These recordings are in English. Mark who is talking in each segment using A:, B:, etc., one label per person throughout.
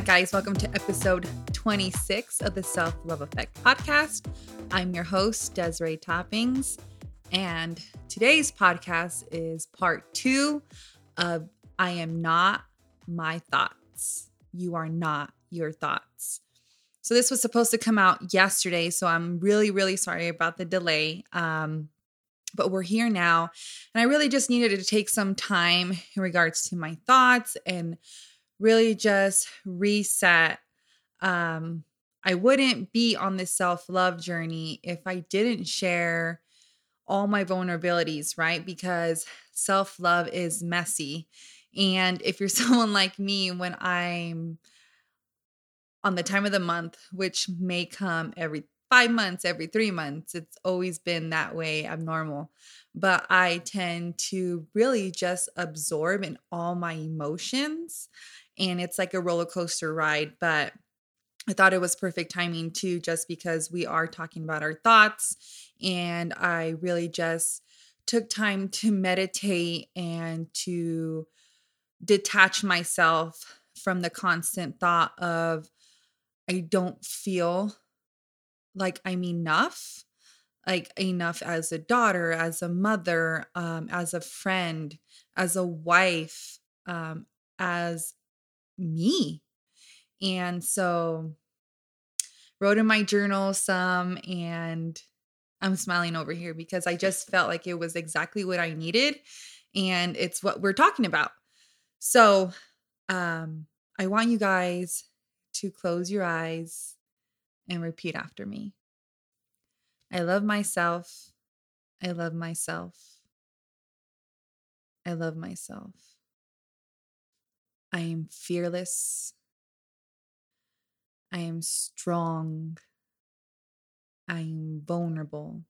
A: Right, guys, welcome to episode 26 of the Self Love Effect podcast. I'm your host, Desiree Toppings, and today's podcast is part two of I Am Not My Thoughts. You are not your thoughts. So, this was supposed to come out yesterday, so I'm really, really sorry about the delay. Um, but we're here now, and I really just needed to take some time in regards to my thoughts and really just reset. Um, I wouldn't be on this self love journey if I didn't share all my vulnerabilities, right? Because self love is messy. And if you're someone like me, when I'm on the time of the month, which may come every five months, every three months, it's always been that way abnormal. But I tend to really just absorb in all my emotions and it's like a roller coaster ride. But I thought it was perfect timing too, just because we are talking about our thoughts. And I really just took time to meditate and to detach myself from the constant thought of, I don't feel like I'm enough, like enough as a daughter, as a mother, um, as a friend, as a wife, um, as me. And so wrote in my journal some and I'm smiling over here because I just felt like it was exactly what I needed and it's what we're talking about. So, um I want you guys to close your eyes and repeat after me. I love myself. I love myself. I love myself. I am fearless. I am strong. I am vulnerable.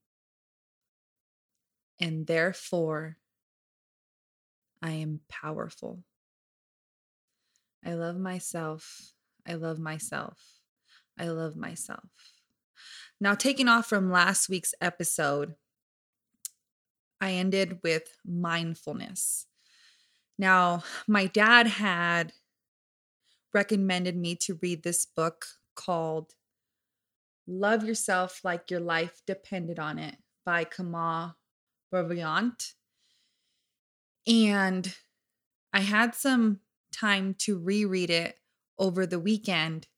A: And therefore, I am powerful. I love myself. I love myself. I love myself. Now, taking off from last week's episode, I ended with mindfulness. Now, my dad had recommended me to read this book called Love Yourself Like Your Life Depended on It by Kamal Ravikant. And I had some time to reread it over the weekend.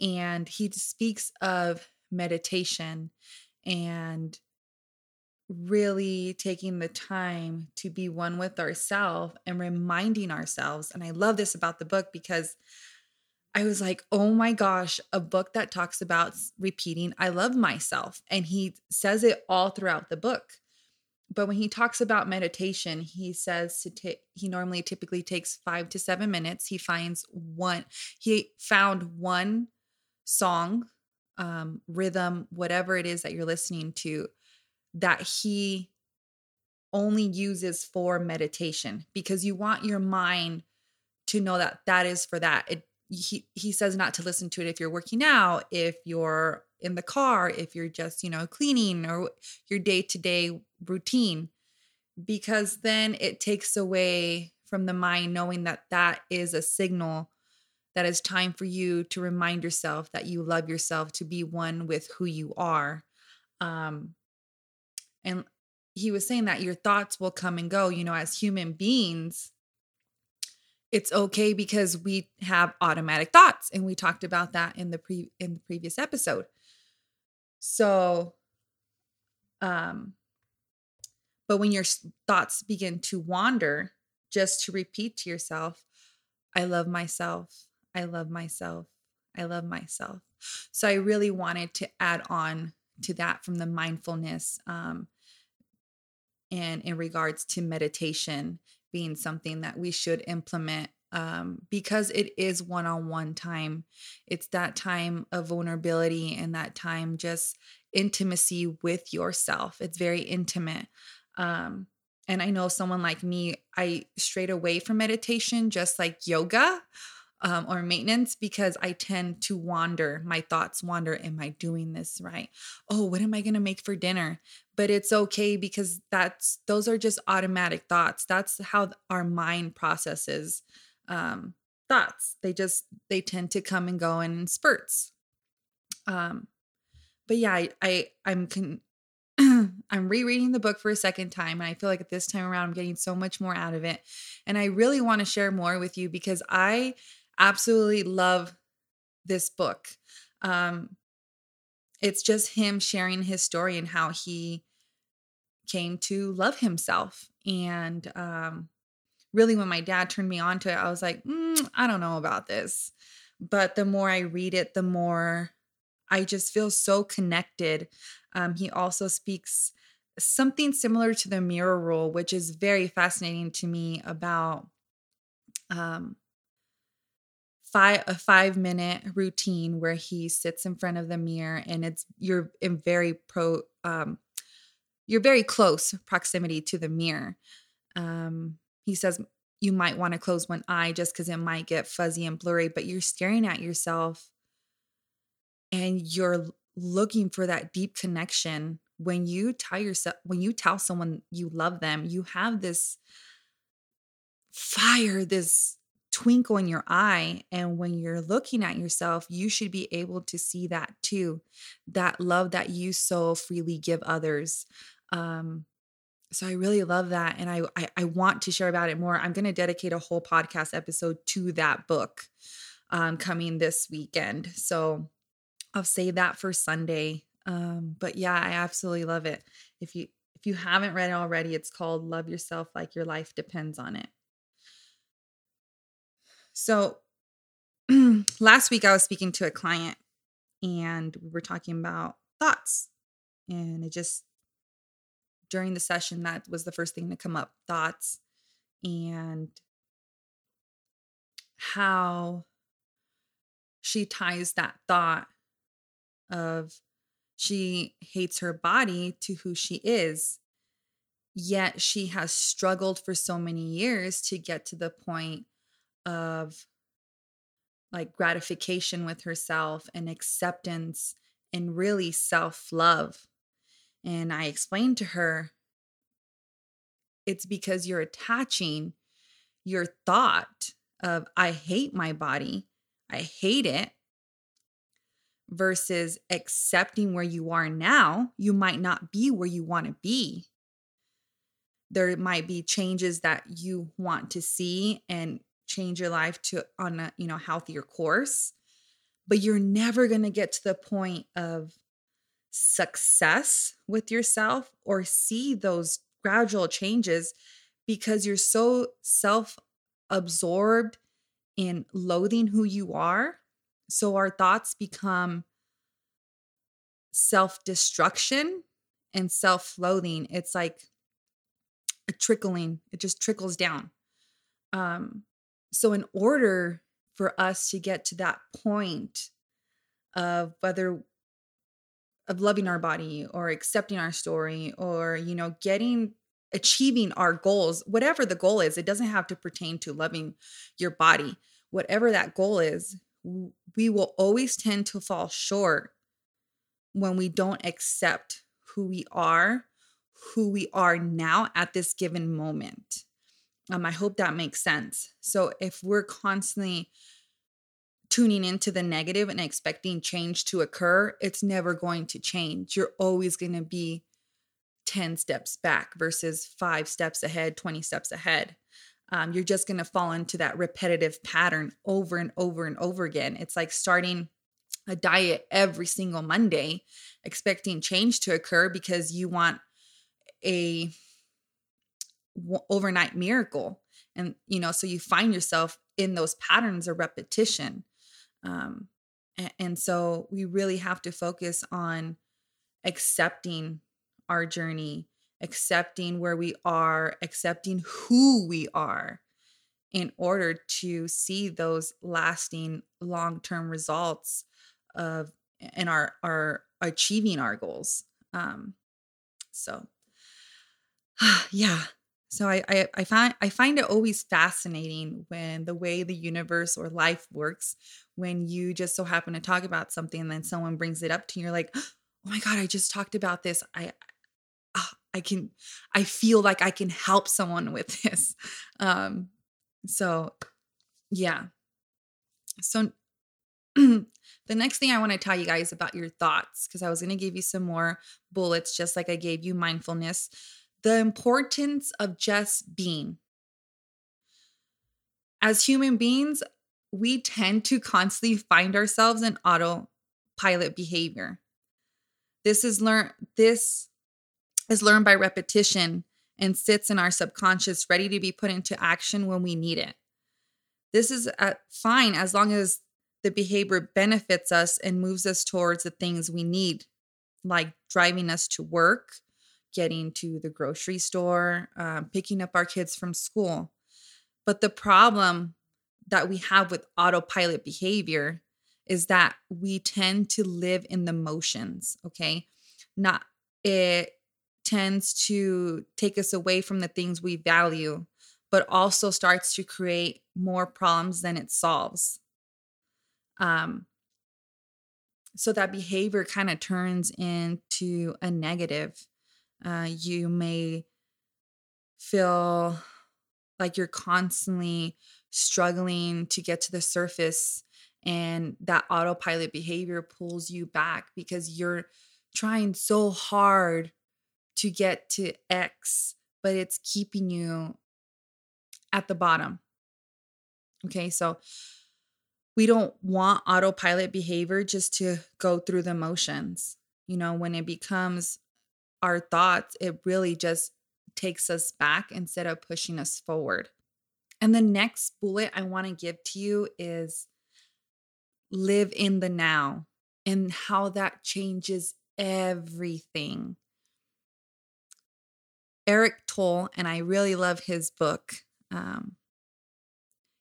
A: And he speaks of meditation and really taking the time to be one with ourselves and reminding ourselves. And I love this about the book because I was like, oh my gosh, a book that talks about repeating, I love myself. And he says it all throughout the book. But when he talks about meditation, he says to take, he normally typically takes five to seven minutes. He finds one, he found one song, um, rhythm, whatever it is that you're listening to that he only uses for meditation because you want your mind to know that that is for that. It, he he says not to listen to it if you're working out, if you're in the car, if you're just, you know, cleaning or your day-to-day routine because then it takes away from the mind knowing that that is a signal that is time for you to remind yourself that you love yourself to be one with who you are um and he was saying that your thoughts will come and go, you know, as human beings. It's okay because we have automatic thoughts and we talked about that in the pre in the previous episode. So um but when your thoughts begin to wander, just to repeat to yourself, I love myself. I love myself. I love myself. So I really wanted to add on to that from the mindfulness um, and in regards to meditation being something that we should implement um, because it is one on one time. It's that time of vulnerability and that time just intimacy with yourself. It's very intimate. Um, and I know someone like me, I strayed away from meditation, just like yoga um, or maintenance because I tend to wander. My thoughts wander. Am I doing this right? Oh, what am I going to make for dinner? But it's okay because that's those are just automatic thoughts. That's how our mind processes um, thoughts. They just they tend to come and go in spurts. Um but yeah, I, I I'm con- I'm rereading the book for a second time and I feel like at this time around I'm getting so much more out of it. And I really want to share more with you because I absolutely love this book. Um it's just him sharing his story and how he came to love himself and um really when my dad turned me on to it, I was like, mm, I don't know about this. But the more I read it, the more I just feel so connected. Um, he also speaks something similar to the mirror rule, which is very fascinating to me about um, five a five minute routine where he sits in front of the mirror and it's you're in very pro um, you're very close proximity to the mirror. Um, he says you might want to close one eye just because it might get fuzzy and blurry, but you're staring at yourself and you're looking for that deep connection. When you tell yourself, when you tell someone you love them, you have this fire, this twinkle in your eye. And when you're looking at yourself, you should be able to see that too that love that you so freely give others. Um, so I really love that. And I, I, I want to share about it more. I'm going to dedicate a whole podcast episode to that book um, coming this weekend. So I'll save that for Sunday. Um, but yeah, I absolutely love it. If you if you haven't read it already, it's called Love Yourself Like Your Life Depends on It. So last week I was speaking to a client and we were talking about thoughts. And it just during the session, that was the first thing to come up thoughts and how she ties that thought of she hates her body to who she is. Yet she has struggled for so many years to get to the point of like gratification with herself and acceptance and really self love. And I explained to her it's because you're attaching your thought of, I hate my body, I hate it, versus accepting where you are now. You might not be where you want to be. There might be changes that you want to see and change your life to on a you know healthier course but you're never going to get to the point of success with yourself or see those gradual changes because you're so self absorbed in loathing who you are. So our thoughts become self destruction and self loathing. It's like a trickling, it just trickles down. Um, so, in order for us to get to that point of whether of loving our body or accepting our story or you know getting achieving our goals whatever the goal is it doesn't have to pertain to loving your body. Whatever that goal is we will always tend to fall short when we don't accept who we are who we are now at this given moment um, i hope that makes sense so if we're constantly tuning into the negative and expecting change to occur, it's never going to change. You're always going to be 10 steps back versus five steps ahead, 20 steps ahead. Um, you're just going to fall into that repetitive pattern over and over and over again. It's like starting a diet every single Monday, expecting change to occur because you want a overnight miracle. And, you know, so you find yourself in those patterns of repetition. Um, and, and so we really have to focus on accepting our journey, accepting where we are, accepting who we are in order to see those lasting long-term results of in our our achieving our goals. Um so yeah, so I, I I find I find it always fascinating when the way the universe or life works when you just so happen to talk about something and then someone brings it up to you you're like oh my god I just talked about this I ah, I can I feel like I can help someone with this um so yeah So, the next thing I want to tell you guys about your thoughts, because I was going to give you some more bullets, just like I gave you mindfulness. The importance of just being. As human beings, we tend to constantly find ourselves in autopilot behavior. This is learned this is learned by repetition and sits in our subconscious ready to be put into action when we need it. This is uh, fine as long as the behavior benefits us and moves us towards the things we need, like driving us to work, getting to the grocery store, uh, picking up our kids from school. But the problem that we have with autopilot behavior is that we tend to live in the motions, okay? Not it tends to take us away from the things we value, but also starts to create more problems than it solves. Um, so that behavior kind of turns into a negative. Uh, you may feel like you're constantly struggling to get to the surface and that autopilot behavior pulls you back because you're trying so hard to get to X, but it's keeping you at the bottom. Okay, so we don't want autopilot behavior just to go through the motions. You know, when it becomes our thoughts, it really just takes us back instead of pushing us forward. And the next bullet I want to give to you is live in the now and how that changes everything. Eckhart Tolle, and I really love his book. Um,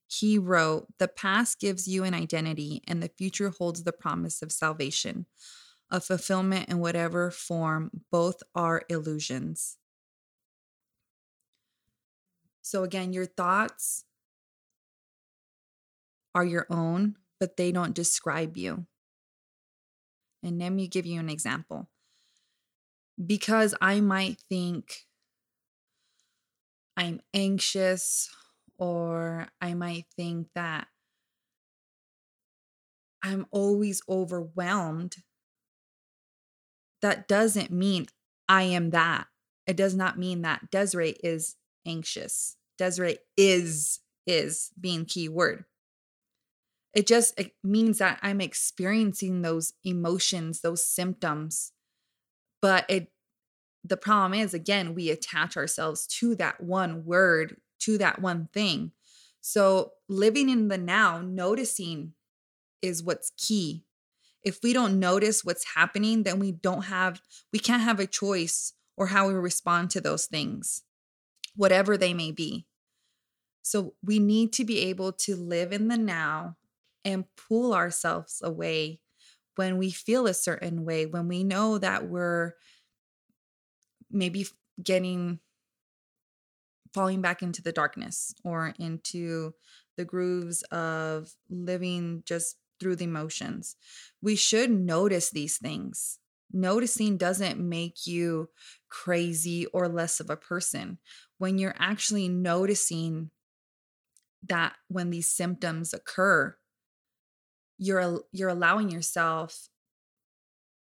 A: he wrote, The past gives you an identity, and the future holds the promise of salvation, of fulfillment in whatever form. Both are illusions. So, again, your thoughts are your own, but they don't describe you. And let me give you an example. Because I might think I'm anxious, or I might think that I'm always overwhelmed. That doesn't mean I am that. It does not mean that Desiree is anxious. Desiree is is being key word. It just it means that I'm experiencing those emotions, those symptoms. But it the problem is again we attach ourselves to that one word to that one thing so living in the now noticing is what's key if we don't notice what's happening then we don't have we can't have a choice or how we respond to those things whatever they may be. So we need to be able to live in the now and pull ourselves away when we feel a certain way when we know that we're maybe getting falling back into the darkness or into the grooves of living just through the emotions. We should notice these things. Noticing doesn't make you crazy or less of a person. When you're actually noticing that when these symptoms occur, you're you're allowing yourself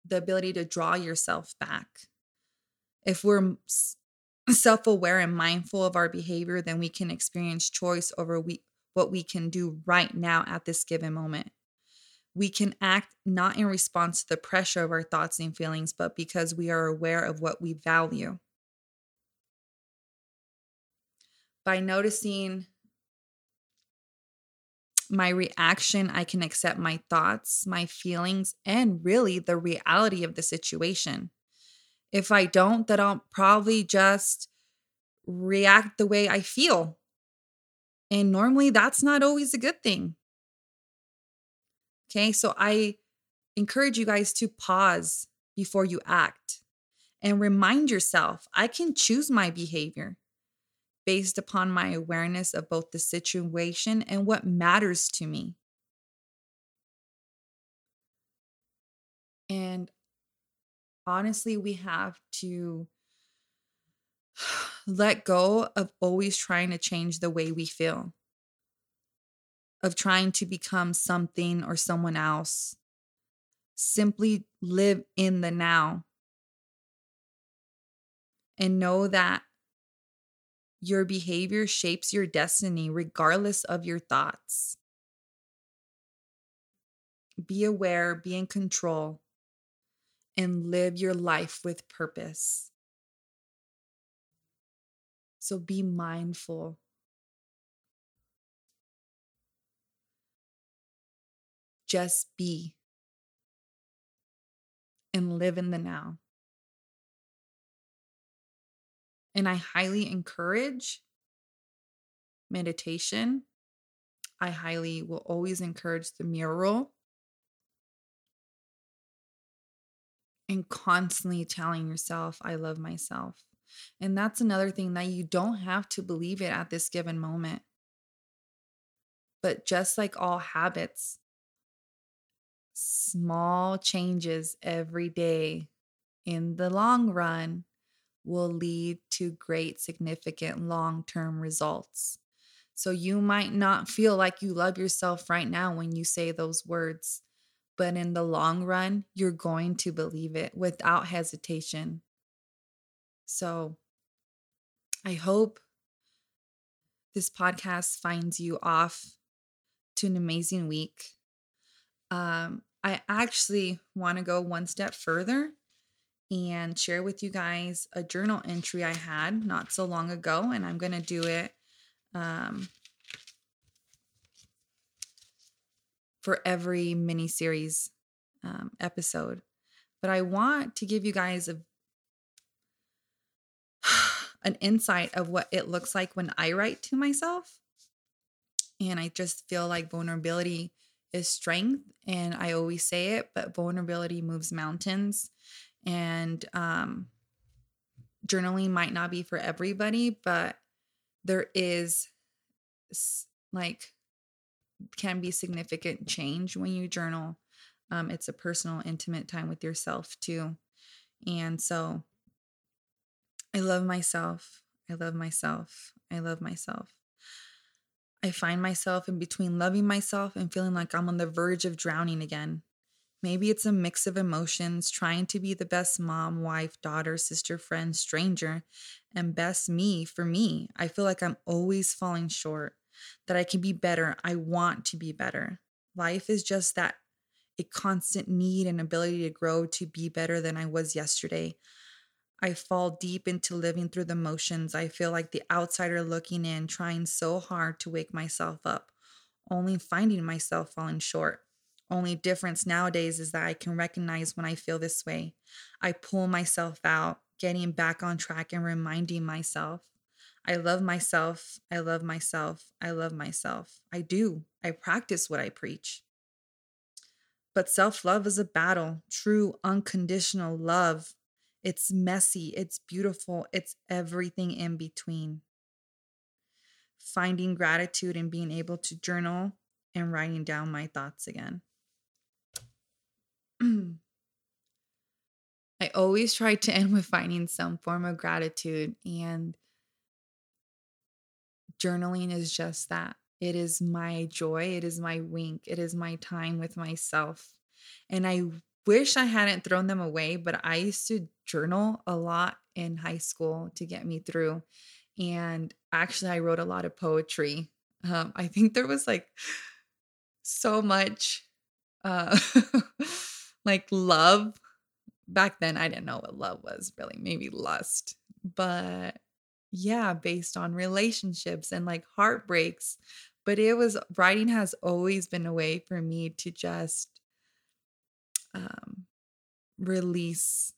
A: the ability to draw yourself back if we're self aware and mindful of our behavior, then we can experience choice over we, what we can do right now at this given moment. We can act not in response to the pressure of our thoughts and feelings, but because we are aware of what we value. By noticing my reaction, I can accept my thoughts, my feelings, and really the reality of the situation. If I don't, then I'll probably just react the way I feel. And normally that's not always a good thing. Okay, so I encourage you guys to pause before you act and remind yourself I can choose my behavior based upon my awareness of both the situation and what matters to me. And honestly, we have to let go of always trying to change the way we feel. Of trying to become something or someone else. Simply live in the now and know that your behavior shapes your destiny regardless of your thoughts. Be aware, be in control, and live your life with purpose. So be mindful. Just be and live in the now. And I highly encourage meditation. I highly will always encourage the mural and constantly telling yourself, I love myself. And that's another thing that you don't have to believe it at this given moment. But just like all habits, small changes every day in the long run will lead to great, significant long term results. So you might not feel like you love yourself right now when you say those words, but in the long run, you're going to believe it without hesitation. So I hope this podcast finds you off to an amazing week. Um, I actually want to go one step further and share with you guys a journal entry I had not so long ago, and I'm going to do it um, for every mini series um, episode. But I want to give you guys a an insight of what it looks like when I write to myself. And I just feel like vulnerability is strength. And I always say it, but vulnerability moves mountains. And um, journaling might not be for everybody but there is like can be significant change when you journal. Um, it's a personal intimate time with yourself too. And so i love myself. I love myself. I love myself i find myself in between loving myself and feeling like i'm on the verge of drowning again Maybe it's a mix of emotions, trying to be the best mom, wife, daughter, sister, friend, stranger, and best me for me. I feel like I'm always falling short, that I can be better. I want to be better. Life is just that a constant need and ability to grow to be better than I was yesterday. I fall deep into living through the motions. I feel like the outsider looking in, trying so hard to wake myself up, only finding myself falling short. Only difference nowadays is that I can recognize when I feel this way. I pull myself out, getting back on track and reminding myself I love myself. I love myself. I love myself. I do. I practice what I preach. But self love is a battle, true unconditional love. It's messy, it's beautiful, it's everything in between. Finding gratitude and being able to journal and writing down my thoughts again. I always try to end with finding some form of gratitude, and journaling is just that. It is my joy, it is my wink, it is my time with myself. And I wish I hadn't thrown them away, but I used to journal a lot in high school to get me through. And actually, I wrote a lot of poetry. Um, I think there was like so much uh, like love. Back then, I didn't know what love was really, maybe lust. But yeah, based on relationships and like heartbreaks. But it was writing has always been a way for me to just um, release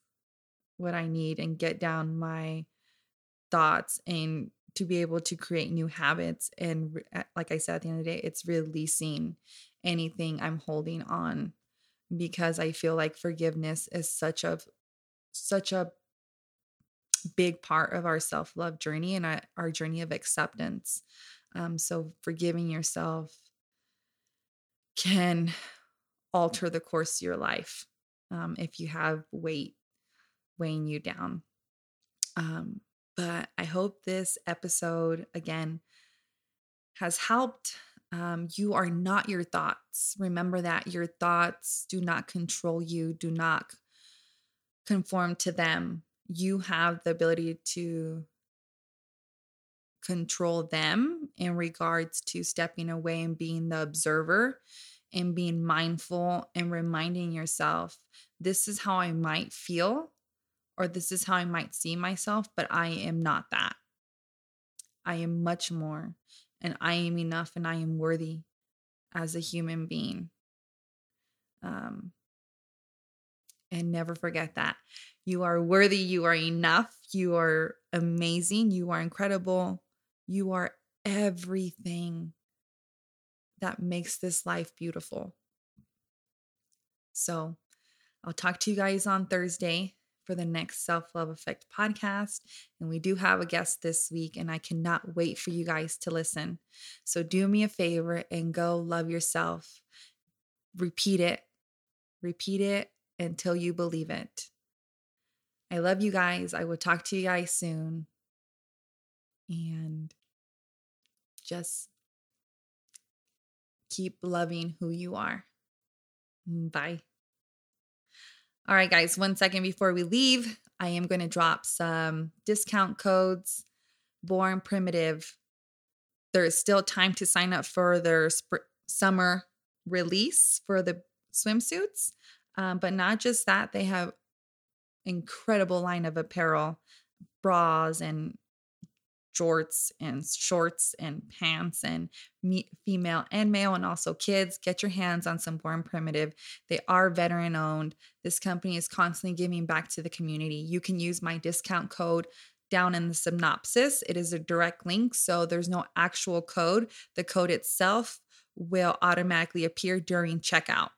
A: what I need and get down my thoughts and to be able to create new habits. And like I said at the end of the day, it's releasing anything I'm holding on because I feel like forgiveness is such a such a big part of our self-love journey and our, journey of acceptance. Um, so forgiving yourself can alter the course of your life um, if you have weight weighing you down. Um, but I hope this episode again has helped Um, you are not your thoughts. Remember that your thoughts do not control you, do not conform to them. You have the ability to control them in regards to stepping away and being the observer and being mindful and reminding yourself this is how I might feel or this is how I might see myself, but I am not that. I am much more and I am enough and I am worthy as a human being. Um, and never forget that. You are worthy, you are enough, you are amazing, you are incredible, you are everything that makes this life beautiful. So, I'll talk to you guys on Thursday for the next Self Love Effect podcast. And we do have a guest this week, and I cannot wait for you guys to listen. So do me a favor and go love yourself. Repeat it, repeat it until you believe it. I love you guys. I will talk to you guys soon. And just keep loving who you are. Bye. All right, guys, one second before we leave, I am going to drop some discount codes. Born Primitive. There is still time to sign up for their sp- summer release for the swimsuits. Um, but not just that, they have incredible line of apparel, bras and jorts and shorts and pants and me- female and male and also kids get your hands on some born primitive. They are veteran owned. This company is constantly giving back to the community. You can use my discount code down in the synopsis. It is a direct link so there's no actual code. The code itself will automatically appear during checkout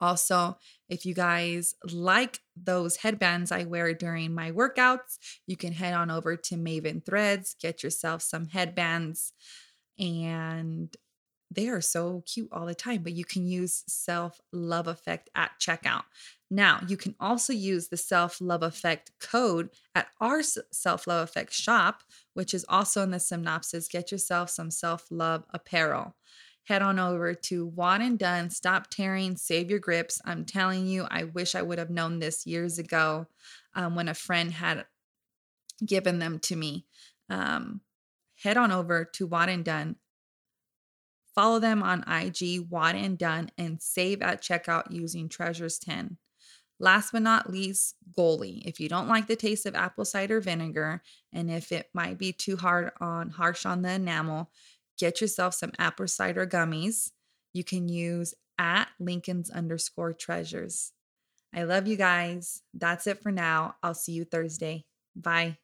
A: also, if you guys like those headbands I wear during my workouts, you can head on over to Maven Threads, get yourself some headbands, and they are so cute all the time. But you can use Self Love Effect at checkout. Now, you can also use the Self Love Effect code at our Self Love Effect shop, which is also in the synopsis. Get yourself some self love apparel head on over to WodnDone. Stop tearing, save your grips. I'm telling you, I wish I would have known this years ago um, when a friend had given them to me. Um, head on over to WodnDone. Follow them on IG, WodnDone, and save at checkout using Treasures 10. Last but not least, Goli. If you don't like the taste of apple cider vinegar, and if it might be too hard on harsh on the enamel, get yourself some apple cider gummies. You can use at Lincoln's underscore treasures. I love you guys. That's it for now. I'll see you Thursday. Bye.